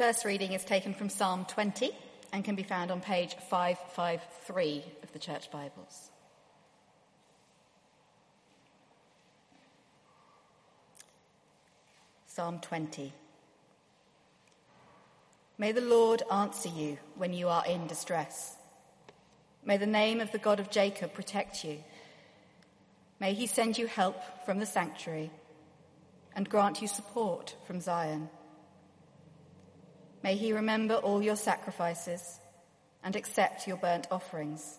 First reading is taken from Psalm 20 and can be found on page 553 of the Church Bibles. Psalm 20. May the Lord answer you when you are in distress. May the name of the God of Jacob protect you. May he send you help from the sanctuary and grant you support from Zion. May he remember all your sacrifices and accept your burnt offerings.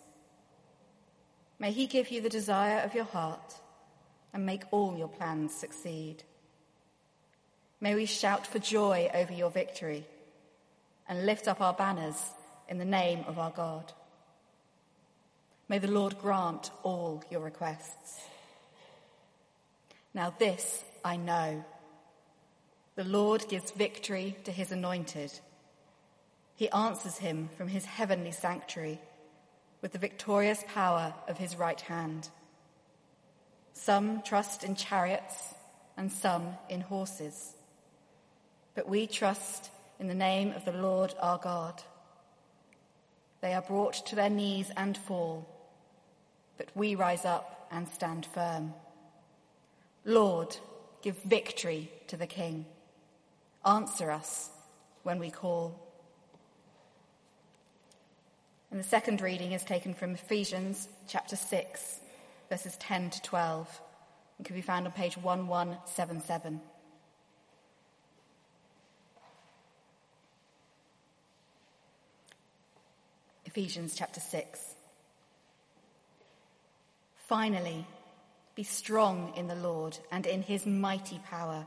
May he give you the desire of your heart and make all your plans succeed. May we shout for joy over your victory and lift up our banners in the name of our God. May the Lord grant all your requests. Now, this I know the Lord gives victory to his anointed. He answers him from his heavenly sanctuary with the victorious power of his right hand. Some trust in chariots and some in horses, but we trust in the name of the Lord our God. They are brought to their knees and fall, but we rise up and stand firm. Lord, give victory to the King. Answer us when we call. And the second reading is taken from Ephesians chapter 6, verses 10 to 12, and can be found on page 1177. Ephesians chapter 6. Finally, be strong in the Lord and in his mighty power.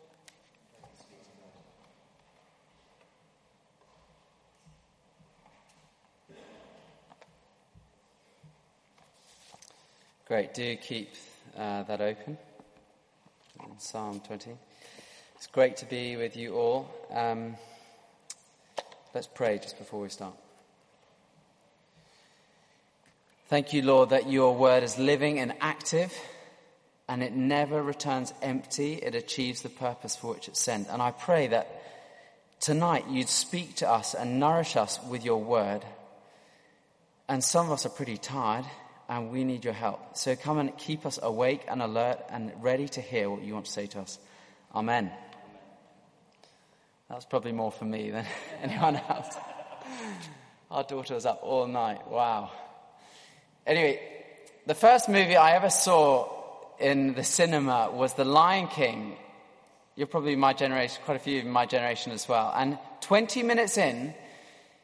Great, do keep uh, that open Psalm 20. It's great to be with you all. Um, let's pray just before we start. Thank you, Lord, that your word is living and active and it never returns empty. It achieves the purpose for which it's sent. And I pray that tonight you'd speak to us and nourish us with your word. And some of us are pretty tired and we need your help. So come and keep us awake and alert and ready to hear what you want to say to us. Amen. That was probably more for me than anyone else. Our daughter was up all night. Wow. Anyway, the first movie I ever saw in the cinema was The Lion King. You're probably my generation, quite a few of my generation as well. And 20 minutes in,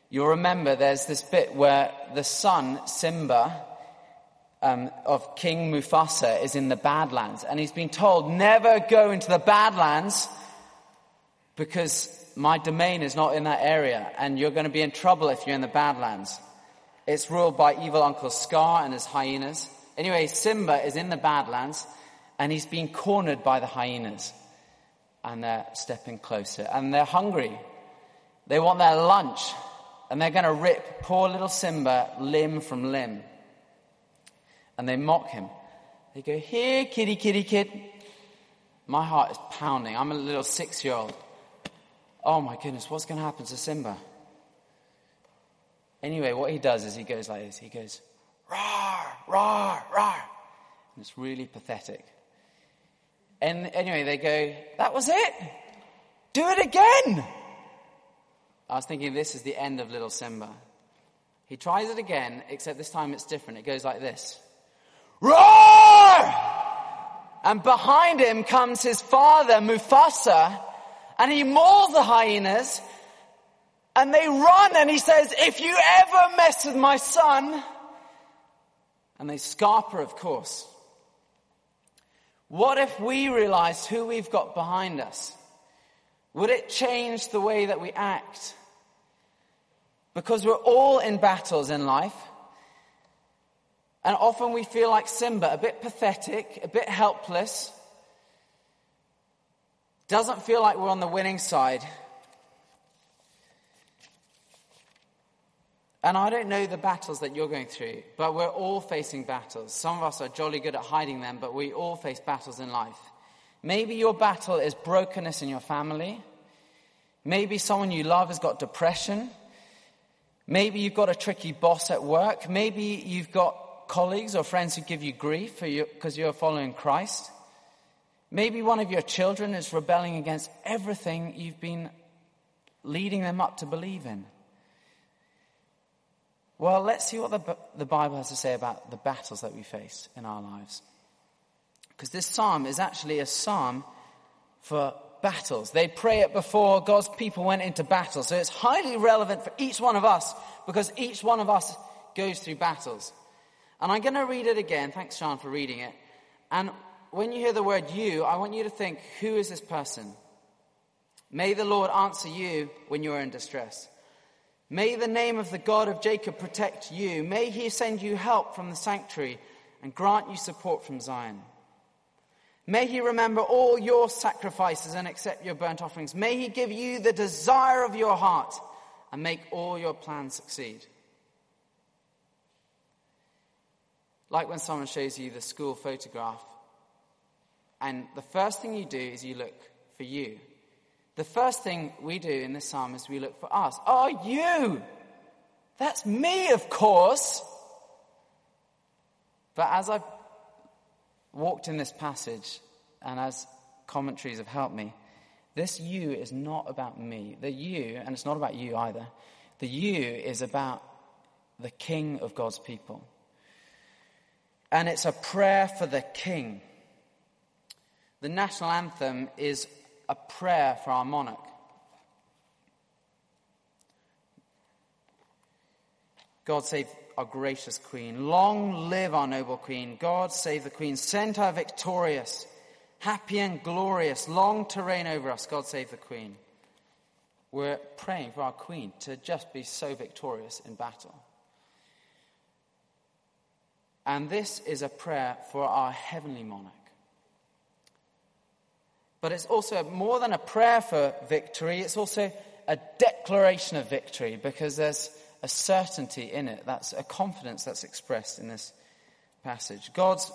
you'll remember there's this bit where the son, Simba, um, of King Mufasa is in the Badlands, and he's been told, never go into the Badlands because my domain is not in that area, and you're going to be in trouble if you're in the Badlands. It's ruled by evil Uncle Scar and his hyenas. Anyway, Simba is in the Badlands, and he's been cornered by the hyenas. And they're stepping closer, and they're hungry. They want their lunch, and they're going to rip poor little Simba limb from limb and they mock him. They go, Here, kitty, kitty, kid. My heart is pounding. I'm a little six year old. Oh my goodness, what's going to happen to Simba? Anyway, what he does is he goes like this. He goes, Roar, roar, roar. And it's really pathetic. And anyway, they go, That was it? Do it again. I was thinking this is the end of little Simba. He tries it again, except this time it's different. It goes like this. Roar! And behind him comes his father, Mufasa, and he mauls the hyenas, and they run, and he says, if you ever mess with my son, and they scarper, of course. What if we realized who we've got behind us? Would it change the way that we act? Because we're all in battles in life. And often we feel like Simba, a bit pathetic, a bit helpless. Doesn't feel like we're on the winning side. And I don't know the battles that you're going through, but we're all facing battles. Some of us are jolly good at hiding them, but we all face battles in life. Maybe your battle is brokenness in your family. Maybe someone you love has got depression. Maybe you've got a tricky boss at work. Maybe you've got colleagues or friends who give you grief because you're following Christ. Maybe one of your children is rebelling against everything you've been leading them up to believe in. Well, let's see what the, the Bible has to say about the battles that we face in our lives. Because this psalm is actually a psalm for battles. They pray it before God's people went into battle. So it's highly relevant for each one of us because each one of us goes through battles. And I'm going to read it again. Thanks, Sean, for reading it. And when you hear the word you, I want you to think, who is this person? May the Lord answer you when you are in distress. May the name of the God of Jacob protect you. May he send you help from the sanctuary and grant you support from Zion. May he remember all your sacrifices and accept your burnt offerings. May he give you the desire of your heart and make all your plans succeed. Like when someone shows you the school photograph, and the first thing you do is you look for you. The first thing we do in this psalm is we look for us. Oh, you! That's me, of course! But as I've walked in this passage, and as commentaries have helped me, this you is not about me. The you, and it's not about you either, the you is about the king of God's people. And it's a prayer for the king. The national anthem is a prayer for our monarch. God save our gracious Queen. Long live our noble Queen. God save the Queen. Send her victorious, happy and glorious, long to reign over us. God save the Queen. We're praying for our Queen to just be so victorious in battle. And this is a prayer for our heavenly monarch. But it's also more than a prayer for victory, it's also a declaration of victory because there's a certainty in it. That's a confidence that's expressed in this passage. God's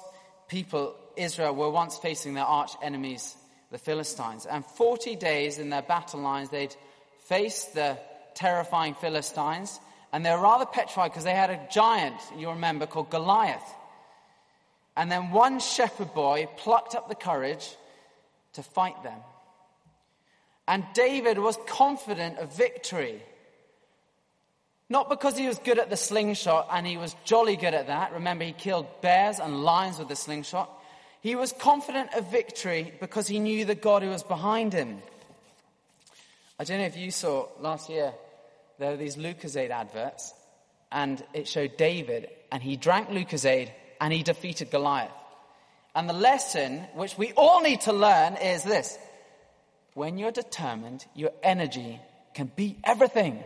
people, Israel, were once facing their arch enemies, the Philistines. And 40 days in their battle lines, they'd faced the terrifying Philistines. And they were rather petrified because they had a giant, you remember, called Goliath. And then one shepherd boy plucked up the courage to fight them. And David was confident of victory. Not because he was good at the slingshot, and he was jolly good at that. Remember, he killed bears and lions with the slingshot. He was confident of victory because he knew the God who was behind him. I don't know if you saw last year, there were these Lucozade adverts, and it showed David, and he drank Lucozade, and he defeated Goliath. And the lesson which we all need to learn is this. When you're determined, your energy can beat everything.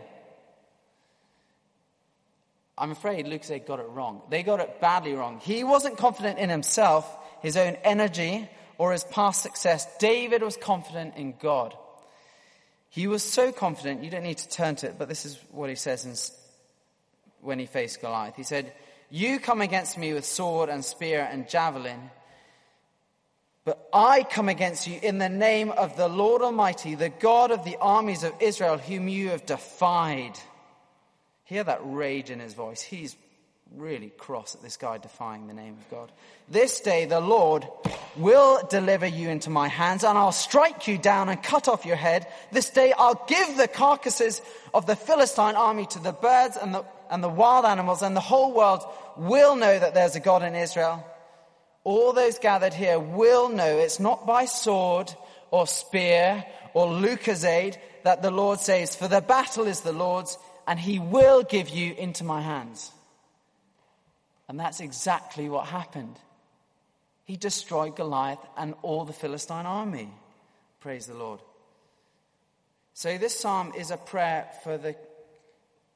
I'm afraid Lucozade got it wrong. They got it badly wrong. He wasn't confident in himself, his own energy, or his past success. David was confident in God. He was so confident, you don't need to turn to it, but this is what he says in, when he faced Goliath. He said, You come against me with sword and spear and javelin, but I come against you in the name of the Lord Almighty, the God of the armies of Israel, whom you have defied. Hear that rage in his voice. He's really cross at this guy defying the name of God. This day the Lord will deliver you into my hands and I'll strike you down and cut off your head. This day I'll give the carcasses of the Philistine army to the birds and the, and the wild animals and the whole world will know that there's a God in Israel all those gathered here will know it's not by sword or spear or Lucozade that the Lord says, for the battle is the Lord's and he will give you into my hands. And that's exactly what happened. He destroyed Goliath and all the Philistine army. Praise the Lord. So this psalm is a prayer for the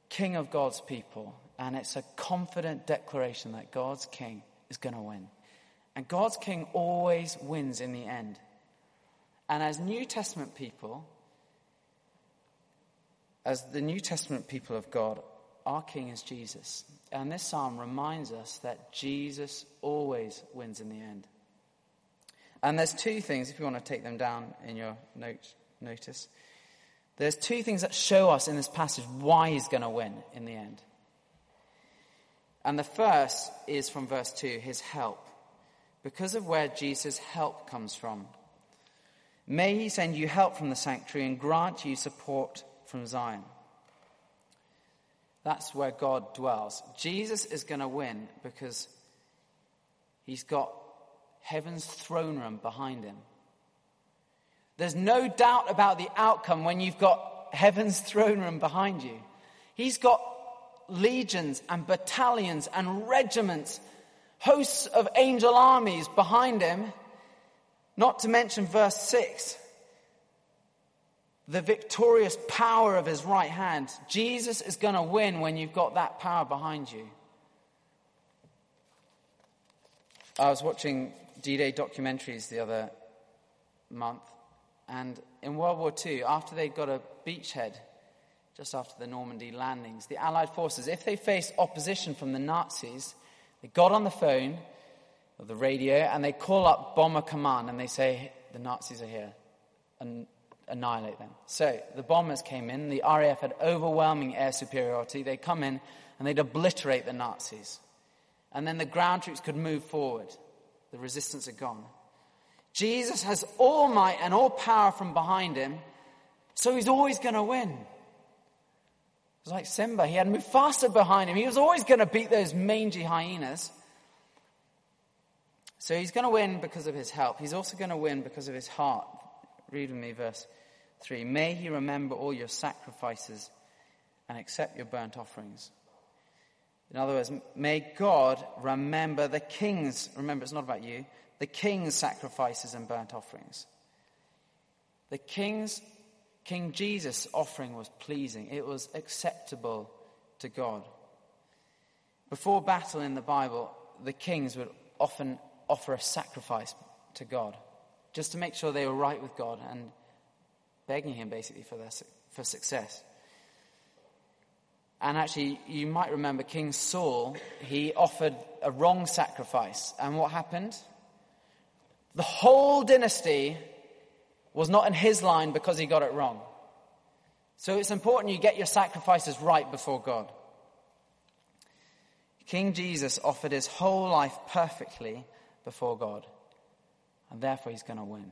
king of God's people And it's a confident declaration that God's king is going to win. And God's king always wins in the end. And as New Testament people, as the New Testament people of God, our king is Jesus. And this psalm reminds us that Jesus always wins in the end. And there's two things, if you want to take them down in your note, notice. There's two things that show us in this passage why he's going to win in the end. And the first is from verse 2 his help. Because of where Jesus' help comes from. May he send you help from the sanctuary and grant you support from Zion. That's where God dwells. Jesus is going to win because he's got heaven's throne room behind him. There's no doubt about the outcome when you've got heaven's throne room behind you. He's got legions and battalions and regiments, hosts of angel armies behind him. Not to mention verse 6 the victorious power of his right hand. Jesus is going to win when you've got that power behind you. I was watching D Day documentaries the other month, and in World War II, after they got a beachhead, just after the Normandy landings, the Allied forces, if they faced opposition from the Nazis, they got on the phone or the radio and they call up Bomber Command and they say, The Nazis are here. And annihilate them. So the bombers came in. The RAF had overwhelming air superiority. They come in and they'd obliterate the Nazis. And then the ground troops could move forward. The resistance had gone. Jesus has all might and all power from behind him, so he's always going to win. It's like Simba. He had Mufasa behind him. He was always going to beat those mangy hyenas. So he's going to win because of his help. He's also going to win because of his heart. Read with me verse 3. May he remember all your sacrifices and accept your burnt offerings. In other words, may God remember the king's, remember it's not about you, the king's sacrifices and burnt offerings. The king's, King Jesus' offering was pleasing. It was acceptable to God. Before battle in the Bible, the kings would often offer a sacrifice to God just to make sure they were right with God and begging Him basically for, their, for success. And actually, you might remember King Saul, he offered a wrong sacrifice. And what happened? The whole dynasty was not in his line because he got it wrong. So it's important you get your sacrifices right before God. King Jesus offered his whole life perfectly before God and therefore he's going to win.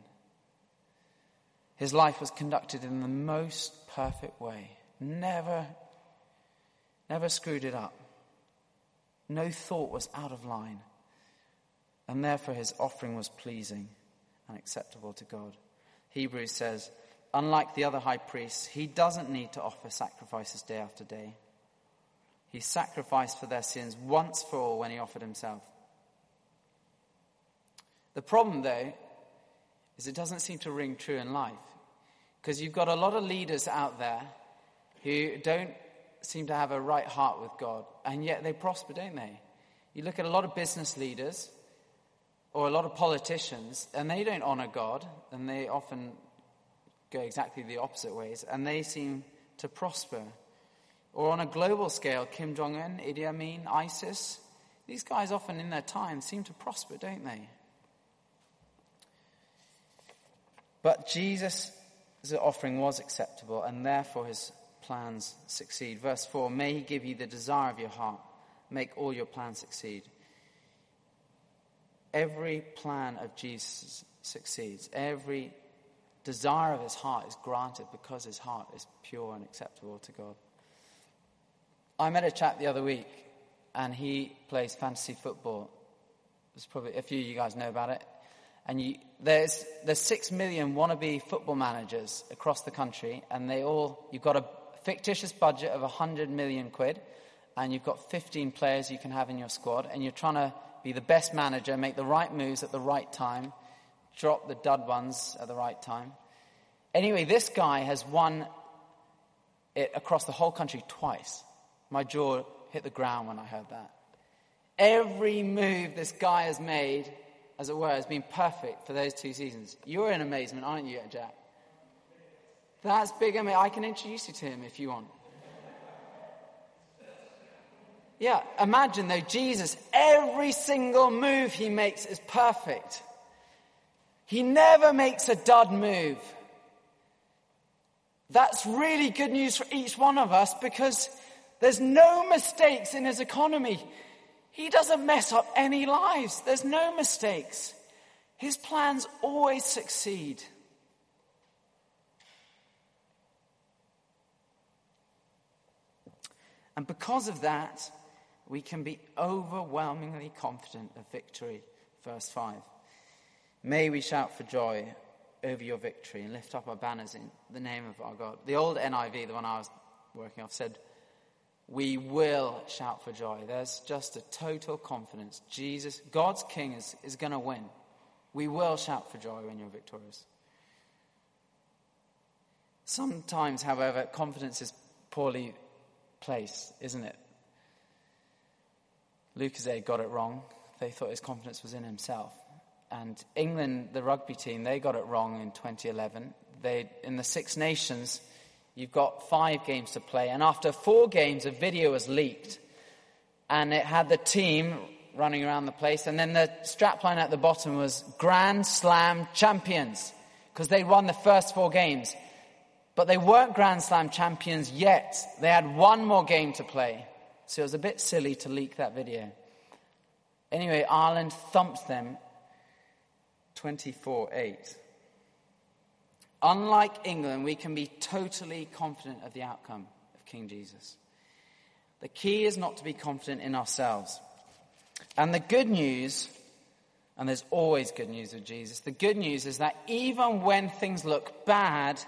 His life was conducted in the most perfect way. Never, never screwed it up. No thought was out of line. And therefore his offering was pleasing and acceptable to God. Hebrews says, unlike the other high priests, he doesn't need to offer sacrifices day after day. He sacrificed for their sins once for all when he offered himself. The problem, though, is it doesn't seem to ring true in life. Because you've got a lot of leaders out there who don't seem to have a right heart with God, and yet they prosper, don't they? You look at a lot of business leaders or a lot of politicians, and they don't honor God, and they often go exactly the opposite ways, and they seem to prosper. Or on a global scale, Kim Jong un, Idi Amin, ISIS, these guys often in their time seem to prosper, don't they? But Jesus' offering was acceptable, and therefore his plans succeed. Verse 4 May he give you the desire of your heart, make all your plans succeed. Every plan of Jesus succeeds. Every desire of his heart is granted because his heart is pure and acceptable to God. I met a chap the other week, and he plays fantasy football. There's probably a few of you guys know about it. And you, there's, there's six million wannabe football managers across the country, and they all, you've got a fictitious budget of 100 million quid, and you've got 15 players you can have in your squad, and you're trying to be the best manager, make the right moves at the right time, drop the dud ones at the right time. Anyway, this guy has won it across the whole country twice. My jaw hit the ground when I heard that. Every move this guy has made, as it were, has been perfect for those two seasons. You're in amazement, aren't you, Jack? That's big. I mean, I can introduce you to him if you want. Yeah, imagine though, Jesus, every single move he makes is perfect. He never makes a dud move. That's really good news for each one of us because there's no mistakes in his economy. He doesn't mess up any lives. There's no mistakes. His plans always succeed. And because of that, we can be overwhelmingly confident of victory. Verse 5. May we shout for joy over your victory and lift up our banners in the name of our God. The old NIV, the one I was working off, said, We will shout for joy. There's just a total confidence. Jesus, God's King, is, is going to win. We will shout for joy when you're victorious. Sometimes, however, confidence is poorly placed, isn't it? Lucozade got it wrong. They thought his confidence was in himself. And England, the rugby team, they got it wrong in 2011. They, in the Six Nations, you've got five games to play. And after four games, a video was leaked. And it had the team running around the place. And then the strapline at the bottom was Grand Slam champions. Because they won the first four games. But they weren't Grand Slam champions yet. They had one more game to play. So it was a bit silly to leak that video. Anyway, Ireland thumped them 24 8. Unlike England, we can be totally confident of the outcome of King Jesus. The key is not to be confident in ourselves. And the good news, and there's always good news with Jesus, the good news is that even when things look bad,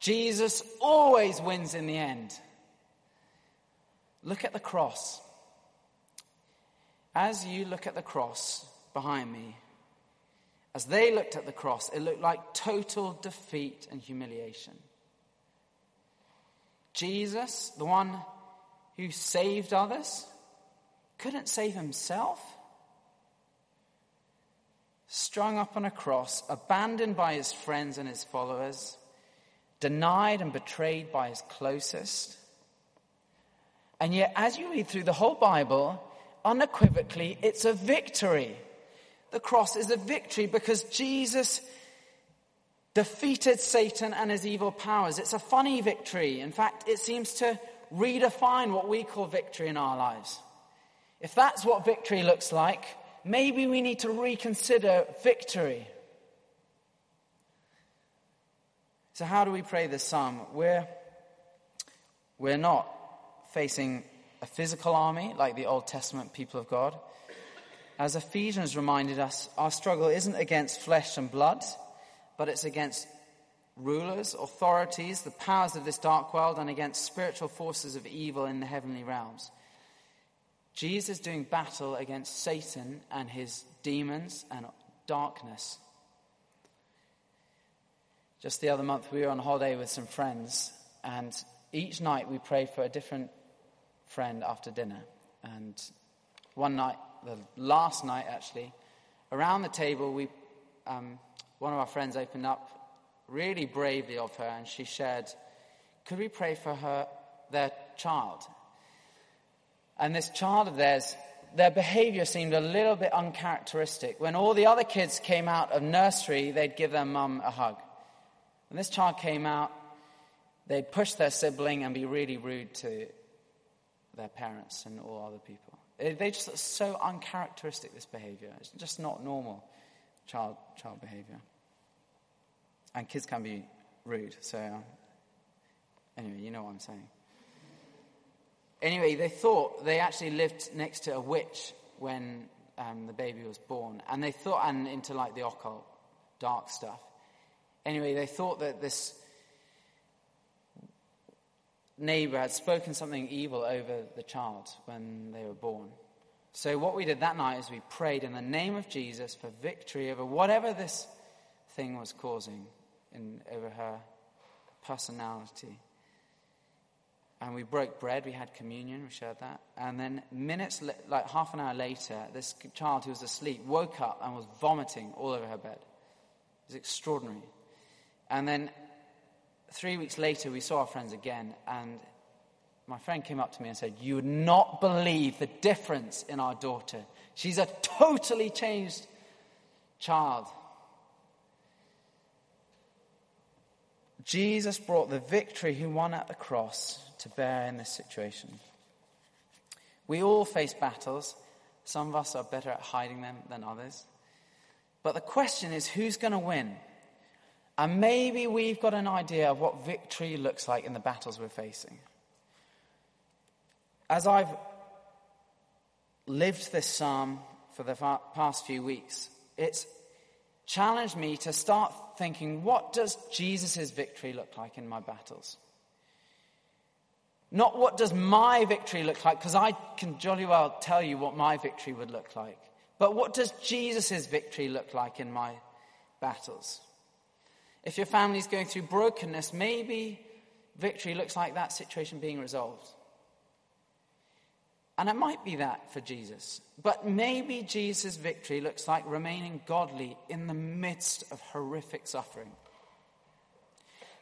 Jesus always wins in the end. Look at the cross. As you look at the cross behind me, as they looked at the cross, it looked like total defeat and humiliation. Jesus, the one who saved others, couldn't save himself. Strung up on a cross, abandoned by his friends and his followers, denied and betrayed by his closest. And yet, as you read through the whole Bible, unequivocally, it's a victory the cross is a victory because Jesus defeated Satan and his evil powers. It's a funny victory. In fact, it seems to redefine what we call victory in our lives. If that's what victory looks like, maybe we need to reconsider victory. So, how do we pray this psalm? We're, we're not facing a physical army like the Old Testament people of God. As Ephesians reminded us, our struggle isn't against flesh and blood, but it's against rulers, authorities, the powers of this dark world, and against spiritual forces of evil in the heavenly realms. Jesus doing battle against Satan and his demons and darkness. Just the other month, we were on holiday with some friends, and each night we prayed for a different friend after dinner. And one night, the last night actually, around the table, we, um, one of our friends opened up really bravely of her and she shared, could we pray for her, their child? And this child of theirs, their behavior seemed a little bit uncharacteristic. When all the other kids came out of nursery, they'd give their mum a hug. When this child came out, they'd push their sibling and be really rude to their parents and all other people. They just are so uncharacteristic, this behavior. It's just not normal child, child behavior. And kids can be rude, so uh, anyway, you know what I'm saying. Anyway, they thought they actually lived next to a witch when um, the baby was born, and they thought, and into like the occult, dark stuff. Anyway, they thought that this neighbor had spoken something evil over the child when they were born. So, what we did that night is we prayed in the name of Jesus for victory over whatever this thing was causing in, over her personality. and we broke bread. We had communion. We shared that. And then minutes, like half an hour later, this child who was asleep woke up and was vomiting all over her bed. It was extraordinary. And then three weeks later, we saw our friends again, and my friend came up to me and said, You would not believe the difference in our daughter. She's a totally changed child. Jesus brought the victory he won at the cross to bear in this situation. We all face battles. Some of us are better at hiding them than others. But the question is who's going to win? And maybe we've got an idea of what victory looks like in the battles we're facing. As I've lived this psalm for the past few weeks, it's challenged me to start thinking what does Jesus' victory look like in my battles? Not what does my victory look like, because I can jolly well tell you what my victory would look like. But what does Jesus' victory look like in my battles? If your family's going through brokenness, maybe victory looks like that situation being resolved. And it might be that for Jesus. But maybe Jesus' victory looks like remaining godly in the midst of horrific suffering.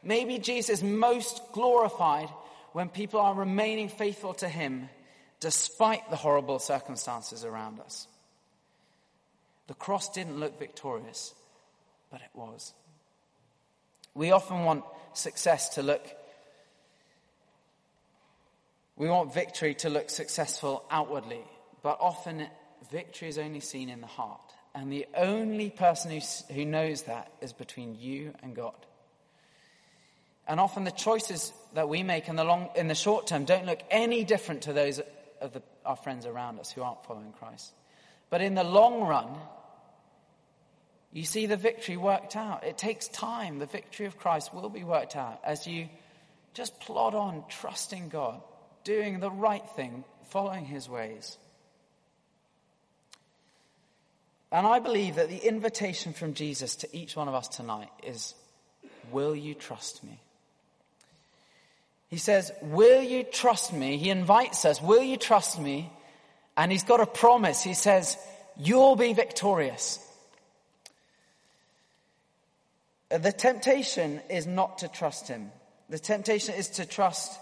Maybe Jesus is most glorified when people are remaining faithful to Him despite the horrible circumstances around us. The cross didn't look victorious, but it was. We often want success to look, we want victory to look successful outwardly, but often victory is only seen in the heart. And the only person who, who knows that is between you and God. And often the choices that we make in the, long, in the short term don't look any different to those of the, our friends around us who aren't following Christ. But in the long run, you see the victory worked out. It takes time. The victory of Christ will be worked out as you just plod on, trusting God, doing the right thing, following his ways. And I believe that the invitation from Jesus to each one of us tonight is Will you trust me? He says, Will you trust me? He invites us, Will you trust me? And he's got a promise. He says, You'll be victorious. The temptation is not to trust him. The temptation is to trust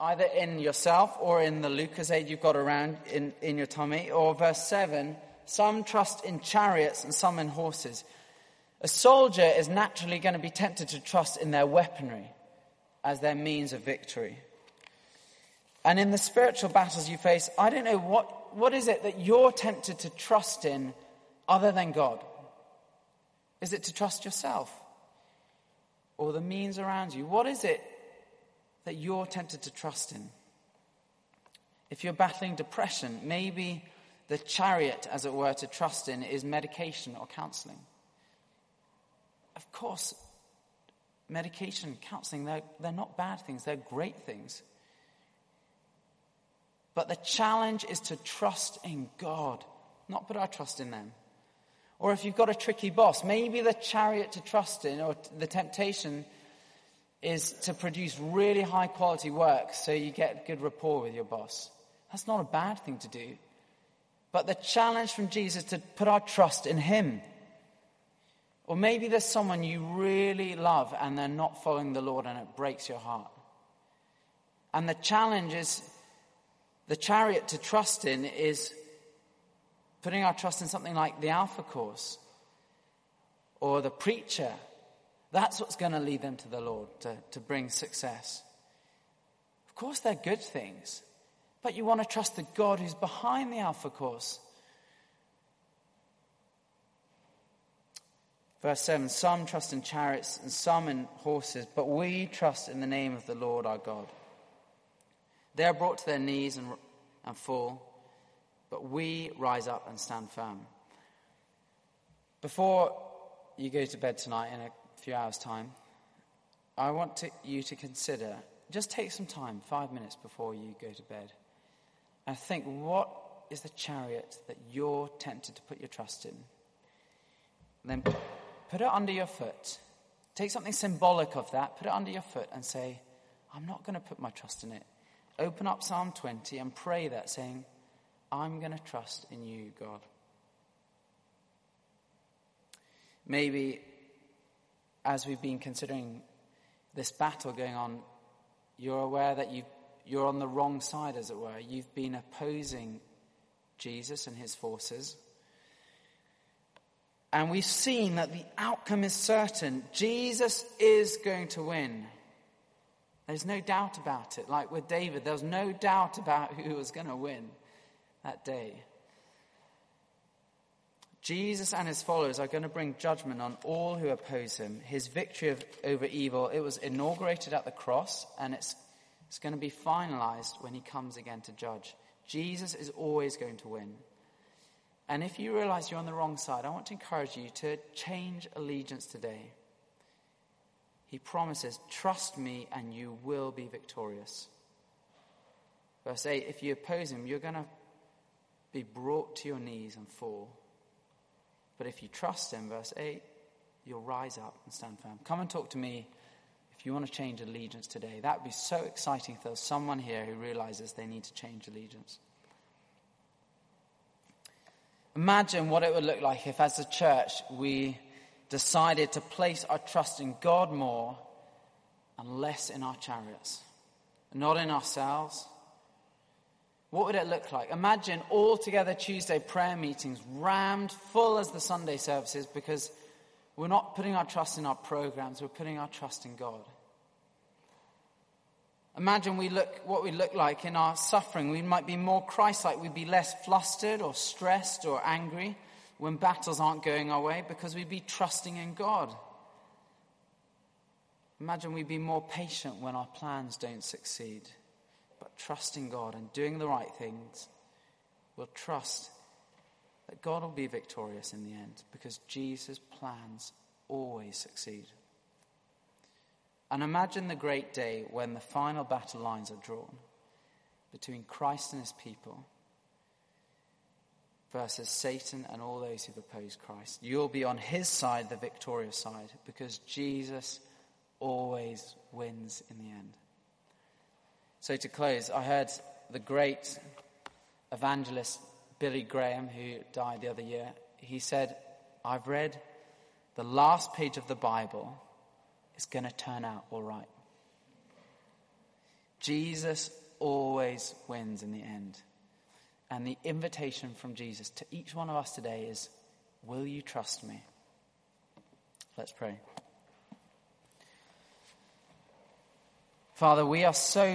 either in yourself or in the Lucozade you've got around in, in your tummy. Or verse 7 some trust in chariots and some in horses. A soldier is naturally going to be tempted to trust in their weaponry as their means of victory. And in the spiritual battles you face, I don't know what, what is it that you're tempted to trust in other than God? Is it to trust yourself or the means around you? What is it that you're tempted to trust in? If you're battling depression, maybe the chariot, as it were, to trust in is medication or counseling. Of course, medication, counseling, they're, they're not bad things, they're great things. But the challenge is to trust in God, not put our trust in them. Or if you've got a tricky boss, maybe the chariot to trust in or the temptation is to produce really high quality work so you get good rapport with your boss. That's not a bad thing to do. But the challenge from Jesus to put our trust in Him or maybe there's someone you really love and they're not following the Lord and it breaks your heart. And the challenge is the chariot to trust in is putting our trust in something like the Alpha Course or the preacher. That's what's going to lead them to the Lord to, to bring success. Of course, they're good things, but you want to trust the God who's behind the Alpha Course Verse 7 Some trust in chariots and some in horses, but we trust in the name of the Lord our God. They are brought to their knees and, and fall, but we rise up and stand firm. Before you go to bed tonight in a few hours' time, I want to, you to consider just take some time, five minutes before you go to bed, and think what is the chariot that you're tempted to put your trust in? And then Put it under your foot. Take something symbolic of that, put it under your foot, and say, I'm not going to put my trust in it. Open up Psalm 20 and pray that, saying, I'm going to trust in you, God. Maybe as we've been considering this battle going on, you're aware that you you're on the wrong side, as it were. You've been opposing Jesus and his forces. And we've seen that the outcome is certain. Jesus is going to win. There's no doubt about it. Like with David, there was no doubt about who was going to win that day. Jesus and his followers are going to bring judgment on all who oppose him. His victory of, over evil, it was inaugurated at the cross and it's, it's going to be finalized when he comes again to judge. Jesus is always going to win. And if you realize you're on the wrong side, I want to encourage you to change allegiance today. He promises, Trust me and you will be victorious. Verse 8 If you oppose him, you're going to be brought to your knees and fall. But if you trust him, verse 8, you'll rise up and stand firm. Come and talk to me if you want to change allegiance today. That would be so exciting if there was someone here who realizes they need to change allegiance. Imagine what it would look like if, as a church, we decided to place our trust in God more and less in our chariots, not in ourselves, what would it look like? Imagine all together Tuesday prayer meetings rammed full as the Sunday services because we're not putting our trust in our programs, we're putting our trust in God. Imagine we look what we look like in our suffering. We might be more Christ-like. We'd be less flustered or stressed or angry when battles aren't going our way because we'd be trusting in God. Imagine we'd be more patient when our plans don't succeed but trusting God and doing the right things, we'll trust that God will be victorious in the end because Jesus' plans always succeed. And imagine the great day when the final battle lines are drawn between Christ and his people versus Satan and all those who've opposed Christ. You'll be on his side, the victorious side, because Jesus always wins in the end. So, to close, I heard the great evangelist Billy Graham, who died the other year, he said, I've read the last page of the Bible is going to turn out all right. Jesus always wins in the end. And the invitation from Jesus to each one of us today is Will you trust me? Let's pray. Father, we are so